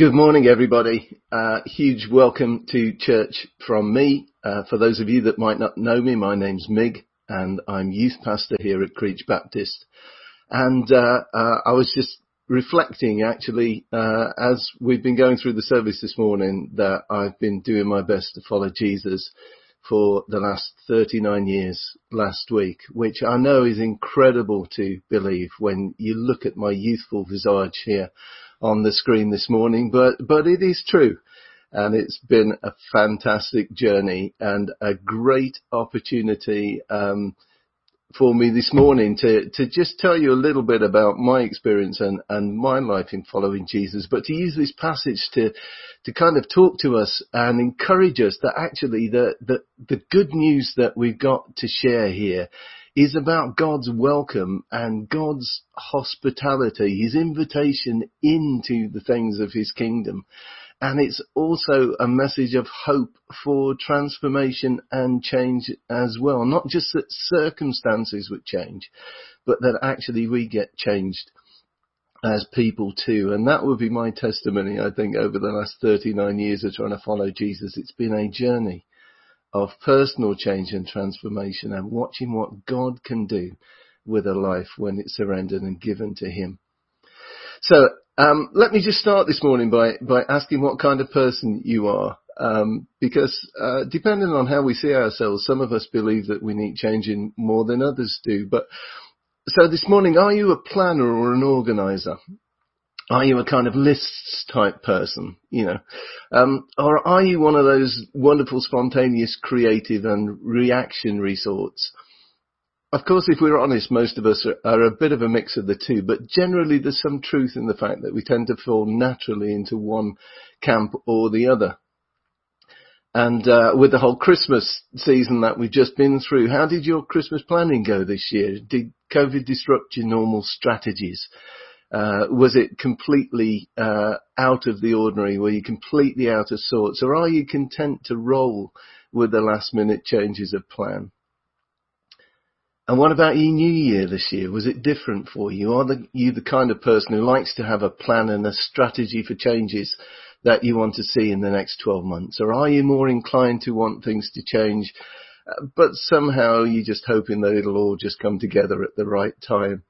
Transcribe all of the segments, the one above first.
Good morning, everybody. Uh, huge welcome to church from me. Uh, for those of you that might not know me, my name's Mig, and I'm youth pastor here at Creech Baptist. And uh, uh I was just reflecting, actually, uh, as we've been going through the service this morning, that I've been doing my best to follow Jesus for the last 39 years last week, which I know is incredible to believe when you look at my youthful visage here on the screen this morning, but, but it is true. And it's been a fantastic journey and a great opportunity, um, for me this morning to, to just tell you a little bit about my experience and, and my life in following Jesus, but to use this passage to, to kind of talk to us and encourage us that actually the, the, the good news that we've got to share here is about God's welcome and God's hospitality, His invitation into the things of His kingdom. And it's also a message of hope for transformation and change as well. Not just that circumstances would change, but that actually we get changed as people too. And that would be my testimony, I think, over the last 39 years of trying to follow Jesus. It's been a journey of personal change and transformation and watching what God can do with a life when it's surrendered and given to Him. So um, let me just start this morning by by asking what kind of person you are, um, because uh, depending on how we see ourselves, some of us believe that we need changing more than others do. But so this morning, are you a planner or an organizer? Are you a kind of lists type person, you know? Um, or are you one of those wonderful, spontaneous, creative and reactionary sorts? Of course, if we're honest, most of us are, are, a bit of a mix of the two, but generally there's some truth in the fact that we tend to fall naturally into one camp or the other. And uh, with the whole Christmas season that we've just been through, how did your Christmas planning go this year? Did COVID disrupt your normal strategies? Uh, was it completely uh, out of the ordinary? Were you completely out of sorts, or are you content to roll with the last minute changes of plan? And what about your new year this year? Was it different for you? Are the, you the kind of person who likes to have a plan and a strategy for changes that you want to see in the next 12 months? Or are you more inclined to want things to change, uh, but somehow you're just hoping that it'll all just come together at the right time?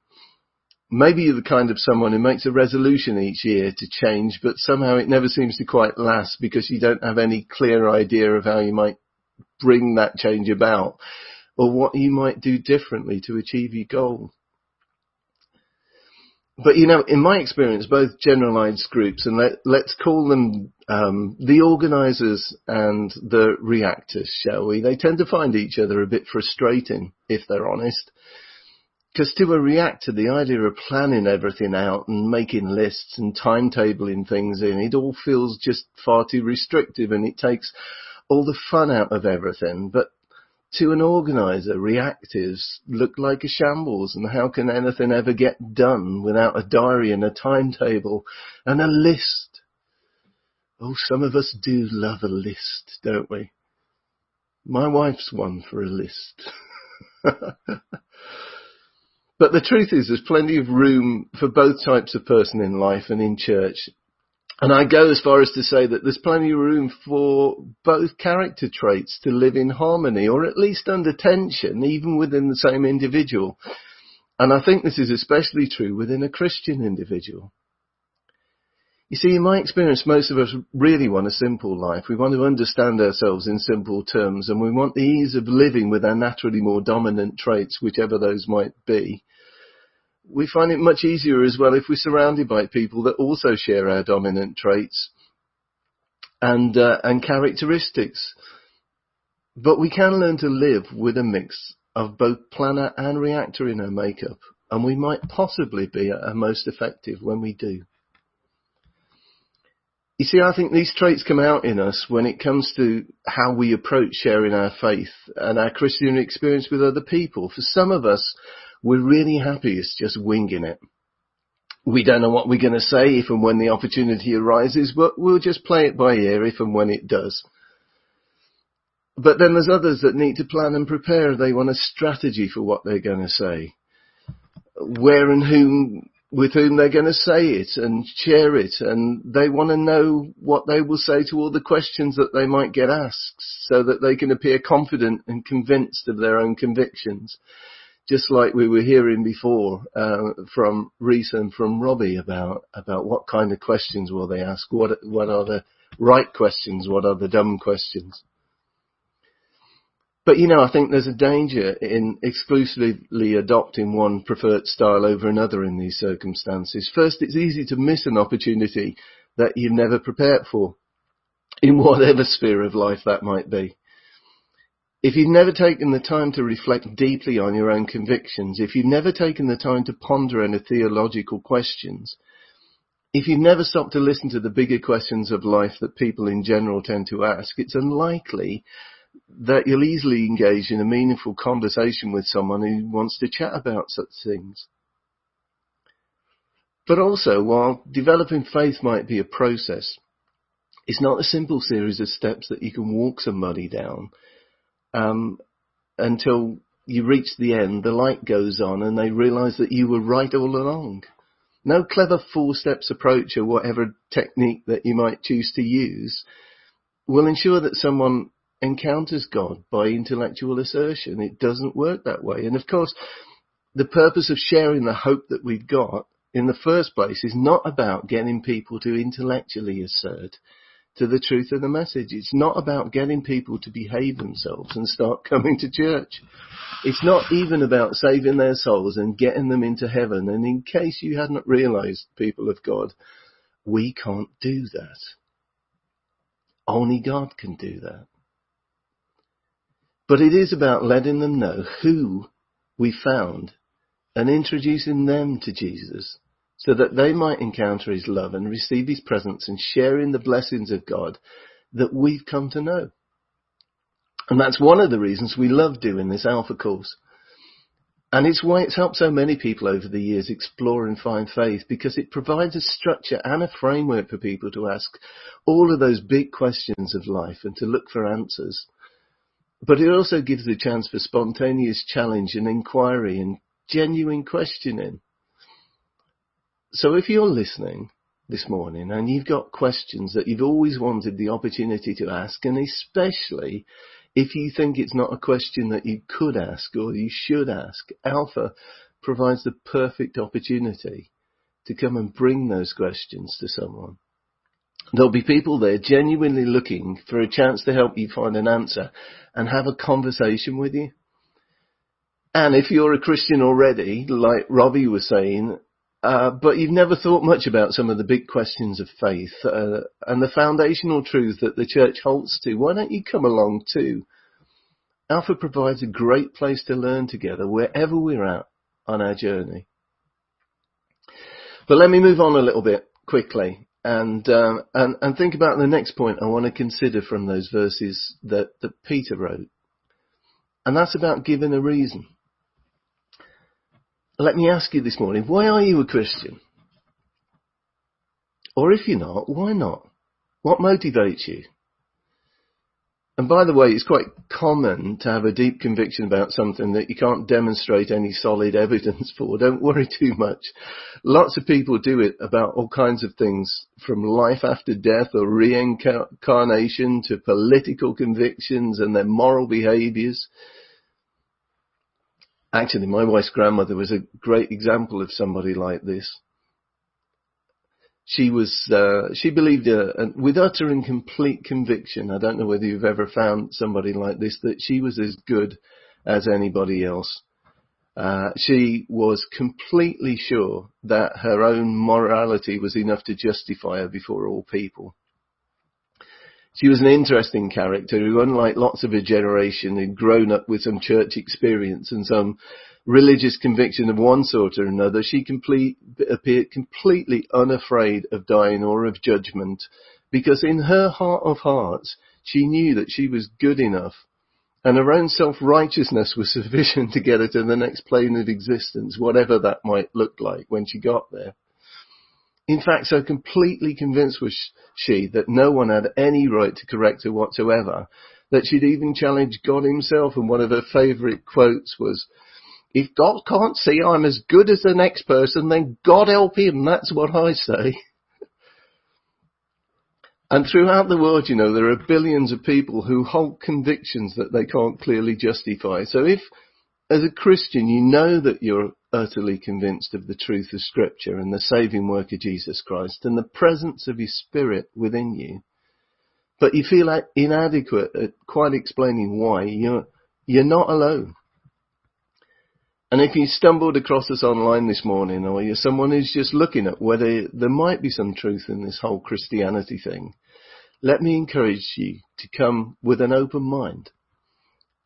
Maybe you're the kind of someone who makes a resolution each year to change, but somehow it never seems to quite last because you don't have any clear idea of how you might bring that change about or what you might do differently to achieve your goal. But you know, in my experience, both generalized groups and let, us call them um, the organizers and the reactors, shall we? They tend to find each other a bit frustrating, if they're honest. Because to a reactor, the idea of planning everything out and making lists and timetabling things in, it all feels just far too restrictive and it takes all the fun out of everything. But to an organizer, reactives look like a shambles and how can anything ever get done without a diary and a timetable and a list? Oh, some of us do love a list, don't we? My wife's one for a list. But the truth is there's plenty of room for both types of person in life and in church. And I go as far as to say that there's plenty of room for both character traits to live in harmony or at least under tension even within the same individual. And I think this is especially true within a Christian individual. You see, in my experience, most of us really want a simple life. We want to understand ourselves in simple terms and we want the ease of living with our naturally more dominant traits, whichever those might be we find it much easier as well if we're surrounded by people that also share our dominant traits and uh, and characteristics. But we can learn to live with a mix of both planner and reactor in our makeup, and we might possibly be our most effective when we do. You see, I think these traits come out in us when it comes to how we approach sharing our faith and our Christian experience with other people. For some of us, we're really happy it's just winging it. We don't know what we're going to say if and when the opportunity arises, but we'll just play it by ear if and when it does. But then there's others that need to plan and prepare. They want a strategy for what they're going to say. Where and whom with whom they're going to say it and share it and they want to know what they will say to all the questions that they might get asked so that they can appear confident and convinced of their own convictions. Just like we were hearing before uh, from Reese and from Robbie about about what kind of questions will they ask, what what are the right questions, what are the dumb questions. But you know, I think there's a danger in exclusively adopting one preferred style over another in these circumstances. First, it's easy to miss an opportunity that you've never prepared for, in whatever sphere of life that might be. If you've never taken the time to reflect deeply on your own convictions, if you've never taken the time to ponder any theological questions, if you've never stopped to listen to the bigger questions of life that people in general tend to ask, it's unlikely that you'll easily engage in a meaningful conversation with someone who wants to chat about such things. But also, while developing faith might be a process, it's not a simple series of steps that you can walk somebody down um, until you reach the end, the light goes on, and they realise that you were right all along. No clever four steps approach or whatever technique that you might choose to use will ensure that someone encounters God by intellectual assertion. It doesn't work that way. And of course, the purpose of sharing the hope that we've got in the first place is not about getting people to intellectually assert to the truth of the message. It's not about getting people to behave themselves and start coming to church. It's not even about saving their souls and getting them into heaven. And in case you hadn't realized, people of God, we can't do that. Only God can do that. But it is about letting them know who we found and introducing them to Jesus so that they might encounter his love and receive his presence and share in the blessings of God that we've come to know. And that's one of the reasons we love doing this Alpha course. And it's why it's helped so many people over the years explore and find faith because it provides a structure and a framework for people to ask all of those big questions of life and to look for answers but it also gives the chance for spontaneous challenge and inquiry and genuine questioning. So if you're listening this morning and you've got questions that you've always wanted the opportunity to ask, and especially if you think it's not a question that you could ask or you should ask, Alpha provides the perfect opportunity to come and bring those questions to someone. There'll be people there genuinely looking for a chance to help you find an answer and have a conversation with you. And if you're a Christian already, like Robbie was saying, uh, but you've never thought much about some of the big questions of faith uh, and the foundational truths that the church holds to, why don't you come along too? Alpha provides a great place to learn together wherever we're at on our journey. But let me move on a little bit quickly and, um, and and think about the next point I want to consider from those verses that, that Peter wrote, and that's about giving a reason. Let me ask you this morning: Why are you a Christian? Or if you're not, why not? What motivates you? And by the way, it's quite common to have a deep conviction about something that you can't demonstrate any solid evidence for. Don't worry too much. Lots of people do it about all kinds of things from life after death or reincarnation to political convictions and their moral behaviors. Actually, my wife's grandmother was a great example of somebody like this she was uh, she believed uh, with utter and complete conviction. I don't know whether you've ever found somebody like this that she was as good as anybody else. Uh, she was completely sure that her own morality was enough to justify her before all people. She was an interesting character who, unlike lots of her generation, had grown up with some church experience and some religious conviction of one sort or another, she complete, appeared completely unafraid of dying or of judgment, because in her heart of hearts, she knew that she was good enough, and her own self-righteousness was sufficient to get her to the next plane of existence, whatever that might look like when she got there. In fact, so completely convinced was she that no one had any right to correct her whatsoever, that she'd even challenged God himself, and one of her favourite quotes was, if God can't see I'm as good as the next person, then God help him. That's what I say. And throughout the world, you know, there are billions of people who hold convictions that they can't clearly justify. So if, as a Christian, you know that you're utterly convinced of the truth of scripture and the saving work of Jesus Christ and the presence of his spirit within you, but you feel inadequate at quite explaining why, you're, you're not alone. And if you stumbled across us online this morning or you're someone who's just looking at whether there might be some truth in this whole Christianity thing, let me encourage you to come with an open mind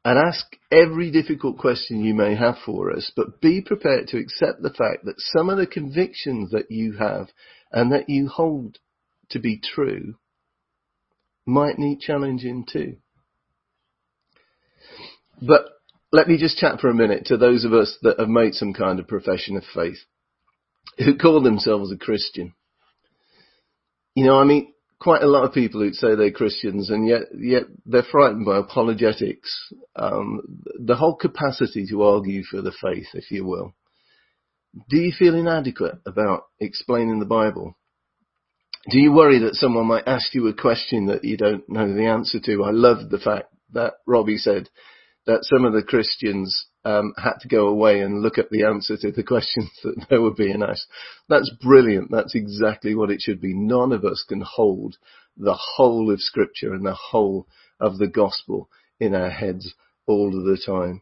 and ask every difficult question you may have for us, but be prepared to accept the fact that some of the convictions that you have and that you hold to be true might need challenging too. But let me just chat for a minute to those of us that have made some kind of profession of faith, who call themselves a Christian. You know, I mean, quite a lot of people who say they're Christians and yet yet they're frightened by apologetics, um, the whole capacity to argue for the faith, if you will. Do you feel inadequate about explaining the Bible? Do you worry that someone might ask you a question that you don't know the answer to? I love the fact that Robbie said that some of the Christians um, had to go away and look at the answer to the questions that they were being asked. That's brilliant. That's exactly what it should be. None of us can hold the whole of Scripture and the whole of the gospel in our heads all of the time.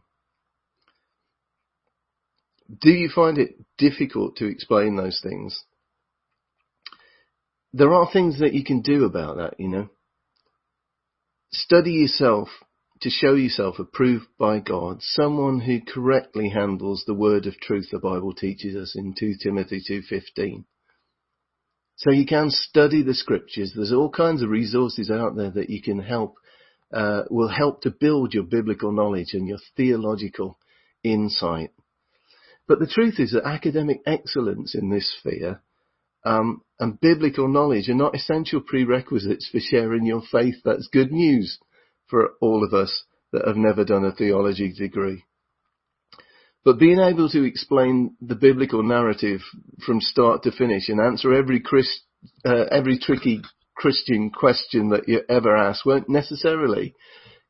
Do you find it difficult to explain those things? There are things that you can do about that, you know. Study yourself to show yourself approved by God, someone who correctly handles the word of truth the Bible teaches us in 2 Timothy 2.15. So you can study the scriptures. There's all kinds of resources out there that you can help, uh, will help to build your biblical knowledge and your theological insight. But the truth is that academic excellence in this sphere um, and biblical knowledge are not essential prerequisites for sharing your faith. That's good news for all of us that have never done a theology degree. But being able to explain the biblical narrative from start to finish and answer every Christ, uh, every tricky Christian question that you ever ask won't necessarily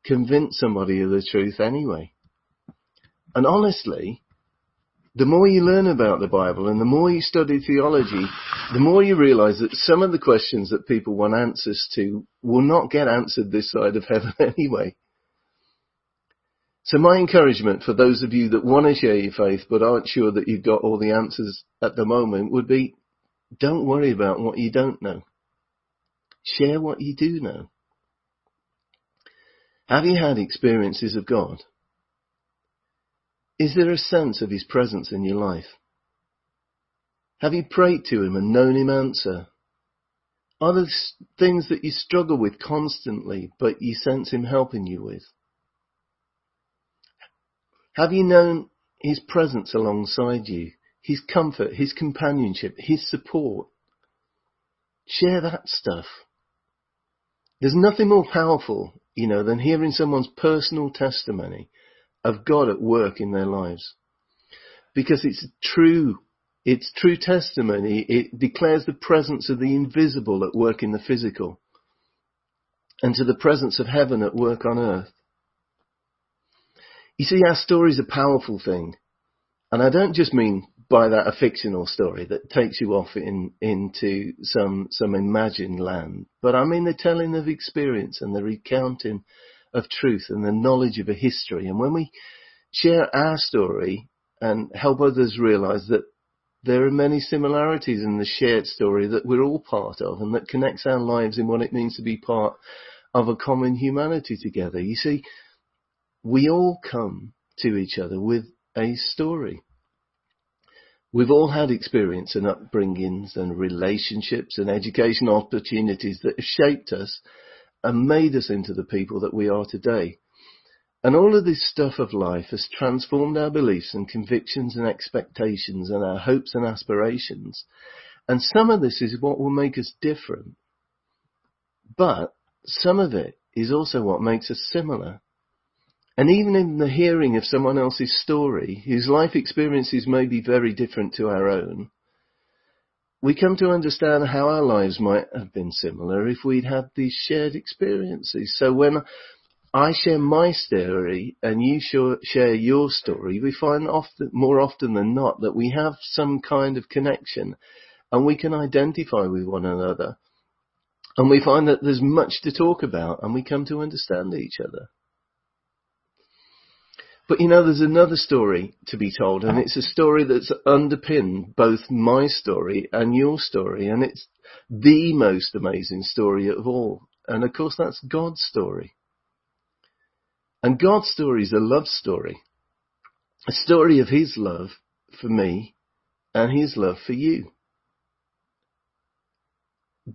convince somebody of the truth anyway. And honestly, the more you learn about the Bible and the more you study theology, the more you realize that some of the questions that people want answers to will not get answered this side of heaven anyway. So my encouragement for those of you that want to share your faith but aren't sure that you've got all the answers at the moment would be don't worry about what you don't know. Share what you do know. Have you had experiences of God? Is there a sense of His presence in your life? Have you prayed to Him and known Him answer? Are there things that you struggle with constantly, but you sense Him helping you with? Have you known His presence alongside you, His comfort, His companionship, His support? Share that stuff. There's nothing more powerful, you know, than hearing someone's personal testimony of God at work in their lives. Because it's true, it's true testimony. It declares the presence of the invisible at work in the physical and to the presence of heaven at work on earth. You see, our story is a powerful thing. And I don't just mean by that a fictional story that takes you off in, into some, some imagined land, but I mean the telling of experience and the recounting of truth and the knowledge of a history. And when we share our story and help others realize that there are many similarities in the shared story that we're all part of and that connects our lives in what it means to be part of a common humanity together. You see, we all come to each other with a story. We've all had experience and upbringings and relationships and educational opportunities that have shaped us and made us into the people that we are today. And all of this stuff of life has transformed our beliefs and convictions and expectations and our hopes and aspirations. And some of this is what will make us different. But some of it is also what makes us similar. And even in the hearing of someone else's story, whose life experiences may be very different to our own, we come to understand how our lives might have been similar if we'd had these shared experiences. So when I share my story and you share your story, we find often, more often than not that we have some kind of connection and we can identify with one another. And we find that there's much to talk about and we come to understand each other. But you know, there's another story to be told and it's a story that's underpinned both my story and your story and it's the most amazing story of all. And of course that's God's story. And God's story is a love story. A story of His love for me and His love for you.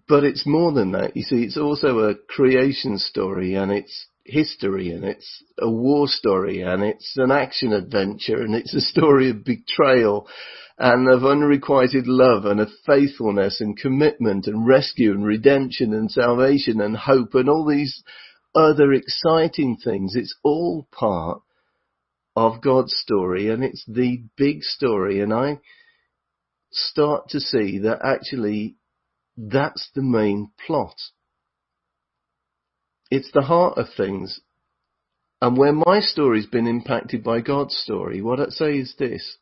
But it's more than that. You see, it's also a creation story and it's history and it's a war story and it's an action adventure and it's a story of betrayal and of unrequited love and of faithfulness and commitment and rescue and redemption and salvation and hope and all these other exciting things. It's all part of God's story and it's the big story. And I start to see that actually that's the main plot. It's the heart of things. And where my story's been impacted by God's story, what I'd say is this.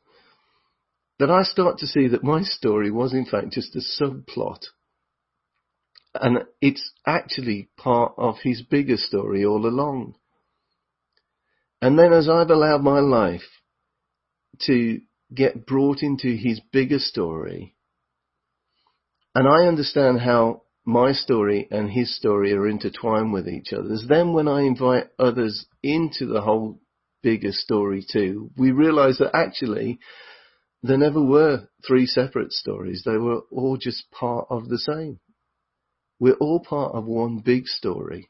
That I start to see that my story was in fact just a subplot and it's actually part of his bigger story all along. And then as I've allowed my life to get brought into his bigger story, and I understand how my story and his story are intertwined with each other, then when I invite others into the whole bigger story too, we realize that actually there never were three separate stories. They were all just part of the same. We're all part of one big story.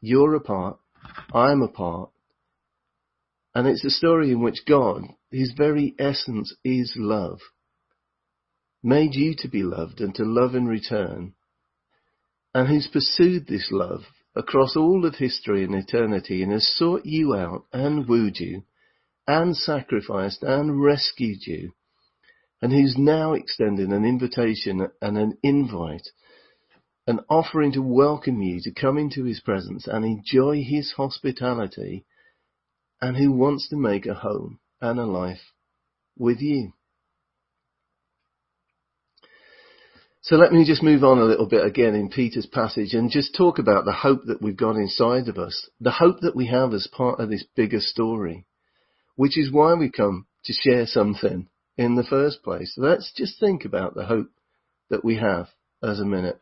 You're a part, I'm a part, and it's a story in which God, His very essence is love, made you to be loved and to love in return, and who's pursued this love across all of history and eternity and has sought you out and wooed you and sacrificed and rescued you, and who's now extending an invitation and an invite an offering to welcome you to come into his presence and enjoy his hospitality and who wants to make a home and a life with you. So let me just move on a little bit again in Peter's passage and just talk about the hope that we've got inside of us, the hope that we have as part of this bigger story, which is why we come to share something in the first place. Let's just think about the hope that we have as a minute.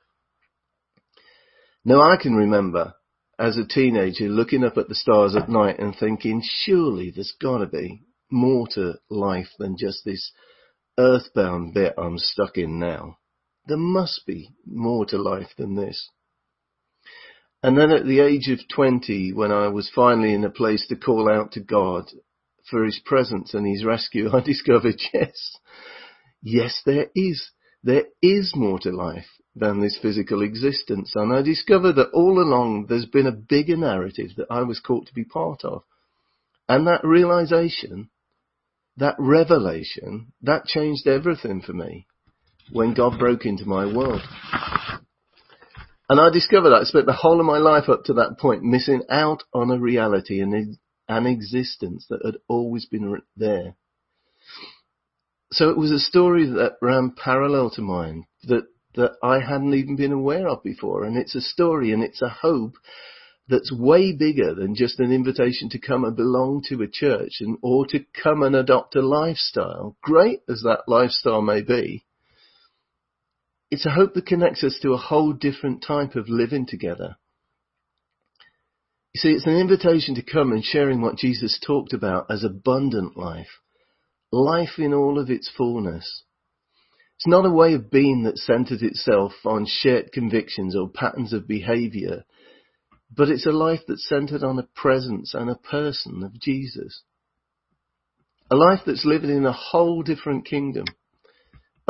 Now I can remember as a teenager looking up at the stars at night and thinking, surely there's gotta be more to life than just this earthbound bit I'm stuck in now. There must be more to life than this. And then at the age of 20, when I was finally in a place to call out to God for his presence and his rescue, I discovered, yes, yes, there is, there is more to life than this physical existence. And I discovered that all along there's been a bigger narrative that I was called to be part of. And that realization, that revelation, that changed everything for me when God broke into my world. And I discovered that I spent the whole of my life up to that point missing out on a reality and an existence that had always been there. So it was a story that ran parallel to mine, that that I hadn't even been aware of before. And it's a story and it's a hope that's way bigger than just an invitation to come and belong to a church and or to come and adopt a lifestyle, great as that lifestyle may be. It's a hope that connects us to a whole different type of living together. You see, it's an invitation to come and sharing what Jesus talked about as abundant life. Life in all of its fullness. It's not a way of being that centers itself on shared convictions or patterns of behavior, but it's a life that's centered on a presence and a person of Jesus. A life that's living in a whole different kingdom,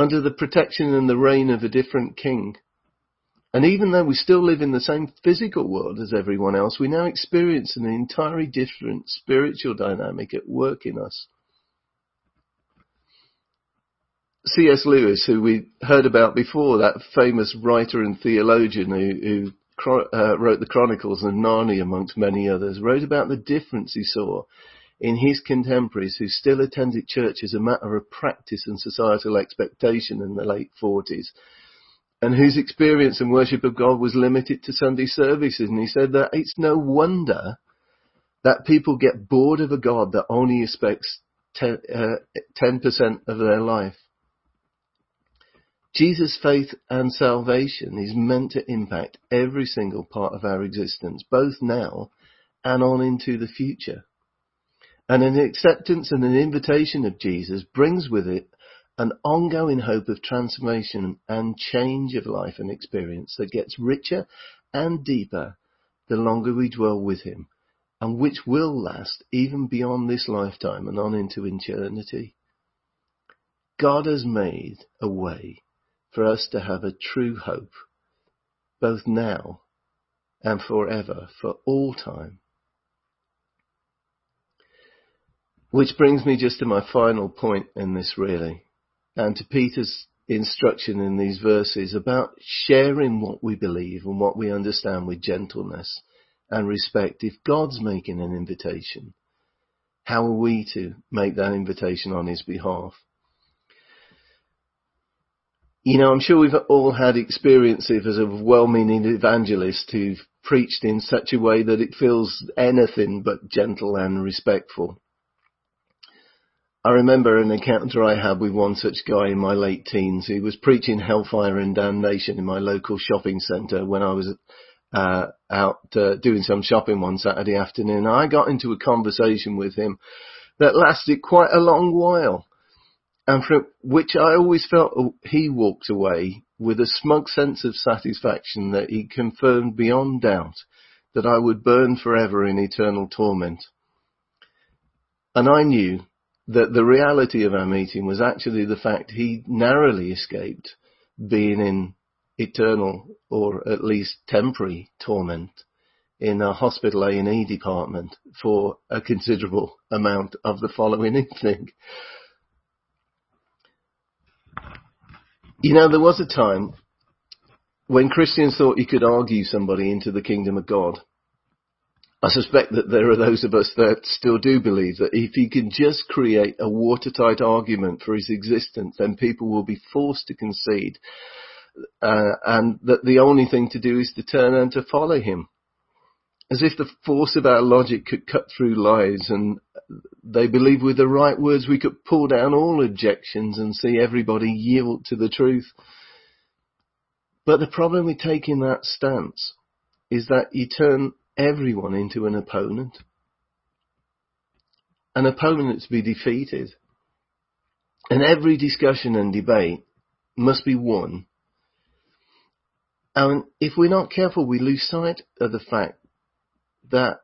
under the protection and the reign of a different king, And even though we still live in the same physical world as everyone else, we now experience an entirely different spiritual dynamic at work in us. C.S. Lewis, who we heard about before, that famous writer and theologian who, who uh, wrote the Chronicles of Narnia amongst many others, wrote about the difference he saw in his contemporaries who still attended church as a matter of practice and societal expectation in the late 40s and whose experience and worship of God was limited to Sunday services. And he said that it's no wonder that people get bored of a God that only expects 10, uh, 10% of their life. Jesus' faith and salvation is meant to impact every single part of our existence, both now and on into the future. And an acceptance and an invitation of Jesus brings with it an ongoing hope of transformation and change of life and experience that gets richer and deeper the longer we dwell with Him, and which will last even beyond this lifetime and on into eternity. God has made a way for us to have a true hope, both now and forever, for all time. Which brings me just to my final point in this really, and to Peter's instruction in these verses about sharing what we believe and what we understand with gentleness and respect. If God's making an invitation, how are we to make that invitation on his behalf? You know, I'm sure we've all had experiences of a well-meaning evangelists who've preached in such a way that it feels anything but gentle and respectful. I remember an encounter I had with one such guy in my late teens. He was preaching hellfire and damnation in my local shopping centre when I was uh, out uh, doing some shopping one Saturday afternoon. I got into a conversation with him that lasted quite a long while and from which I always felt he walked away with a smug sense of satisfaction that he confirmed beyond doubt that I would burn forever in eternal torment. And I knew that the reality of our meeting was actually the fact he narrowly escaped being in eternal or at least temporary torment in a hospital A&E department for a considerable amount of the following evening. You know, there was a time when Christians thought you could argue somebody into the kingdom of God. I suspect that there are those of us that still do believe that if he can just create a watertight argument for his existence, then people will be forced to concede, uh, and that the only thing to do is to turn and to follow him. As if the force of our logic could cut through lies and they believe with the right words we could pull down all objections and see everybody yield to the truth. But the problem with taking that stance is that you turn everyone into an opponent. An opponent to be defeated. And every discussion and debate must be won. And if we're not careful, we lose sight of the fact that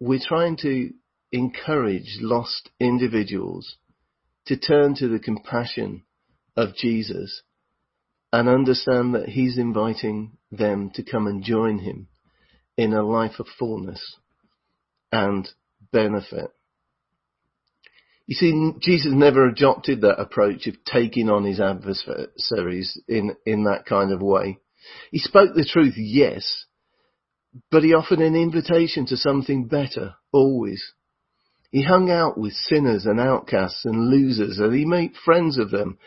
we're trying to encourage lost individuals to turn to the compassion of Jesus and understand that he's inviting them to come and join him in a life of fullness and benefit. You see, Jesus never adopted that approach of taking on his adversaries in, in that kind of way. He spoke the truth, yes, but he offered an invitation to something better, always. He hung out with sinners and outcasts and losers and he made friends of them.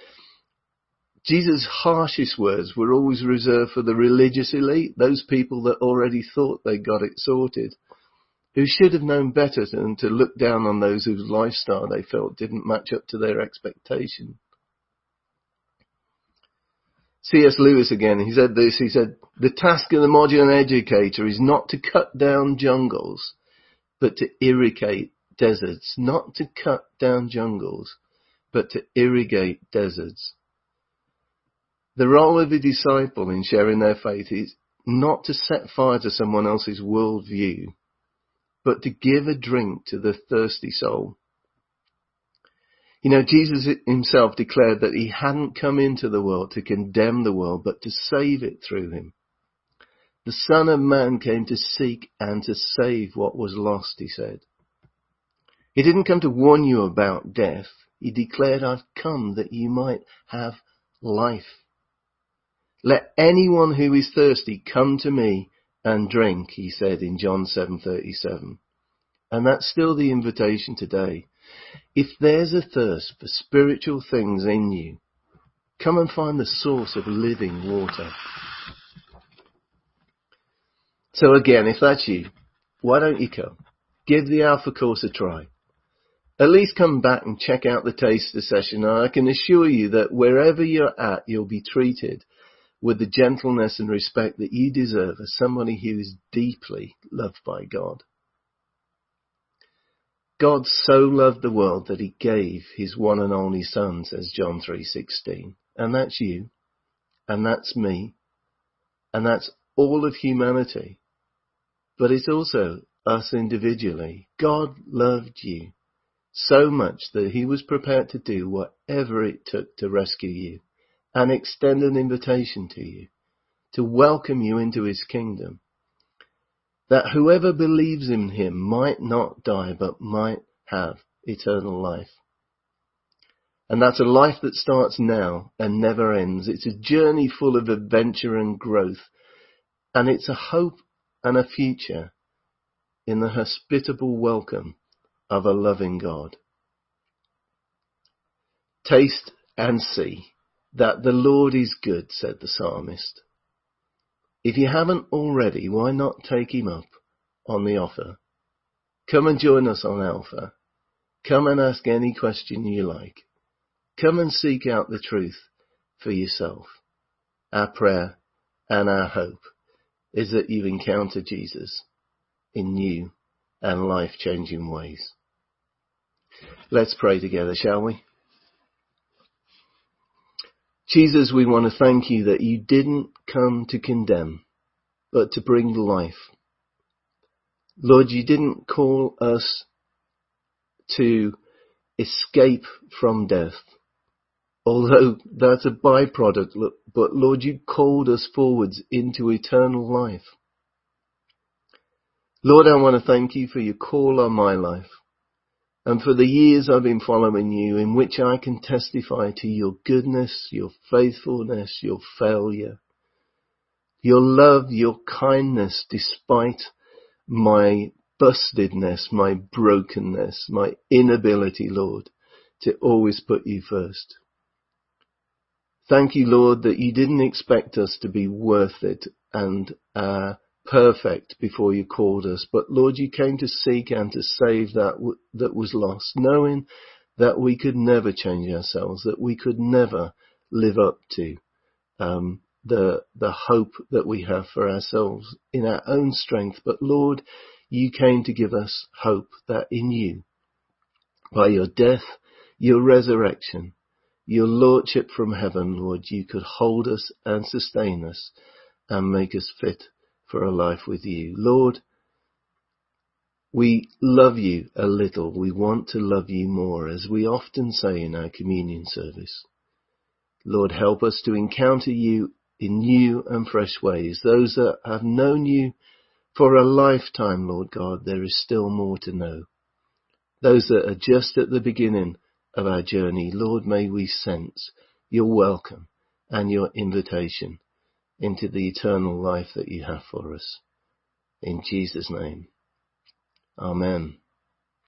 Jesus' harshest words were always reserved for the religious elite, those people that already thought they got it sorted, who should have known better than to look down on those whose lifestyle they felt didn't match up to their expectation. C.S. Lewis again, he said this, he said, the task of the modern educator is not to cut down jungles, but to irrigate deserts, not to cut down jungles, but to irrigate deserts. The role of a disciple in sharing their faith is not to set fire to someone else's worldview, but to give a drink to the thirsty soul. You know, Jesus himself declared that he hadn't come into the world to condemn the world, but to save it through him. The Son of Man came to seek and to save what was lost, he said. He didn't come to warn you about death. He declared, I've come that you might have life. Let anyone who is thirsty come to me and drink, he said in John 7:37. And that's still the invitation today. If there's a thirst for spiritual things in you, come and find the source of living water. So again, if that's you, why don't you come? Give the Alpha course a try. At least come back and check out the taster session and I can assure you that wherever you're at, you'll be treated with the gentleness and respect that you deserve as somebody who is deeply loved by God. God so loved the world that he gave his one and only son, says John 3:16. And that's you. And that's me. And that's all of humanity. But it's also us individually. God loved you so much that he was prepared to do whatever it took to rescue you and extend an invitation to you to welcome you into his kingdom that whoever believes in him might not die, but might have eternal life. And that's a life that starts now and never ends. It's a journey full of adventure and growth. And it's a hope and a future in the hospitable welcome of a loving God. Taste and see that the Lord is good, said the psalmist. If you haven't already, why not take him up on the offer? Come and join us on Alpha. Come and ask any question you like. Come and seek out the truth for yourself. Our prayer and our hope is that you encounter Jesus in new and life changing ways. Let's pray together, shall we? Jesus, we want to thank you that you didn't come to condemn, but to bring life. Lord, you didn't call us to escape from death, although that's a byproduct, but Lord, you called us forwards into eternal life. Lord, I want to thank you for your call on my life and for the years I've been following you in which I can testify to your goodness, your faithfulness, your failure, your love, your kindness despite my bustedness, my brokenness, my inability, Lord, to always put you first. Thank you, Lord, that you didn't expect us to be worth it and uh, perfect before you called us. But Lord, you came to seek and to save that w- that was lost, knowing that we could never change ourselves, that we could never live up to um, the the hope that we have for ourselves in our own strength. But Lord, you came to give us hope that in you, by your death, your resurrection, your lordship from heaven, Lord, you could hold us and sustain us and make us fit for a life with you. Lord, we love you a little. We want to love you more, as we often say in our communion service. Lord, help us to encounter you in new and fresh ways. Those that have known you for a lifetime, Lord God, there is still more to know. Those that are just at the beginning of our journey, Lord, may we sense your welcome and your invitation into the eternal life that you have for us. In Jesus' name. Amen.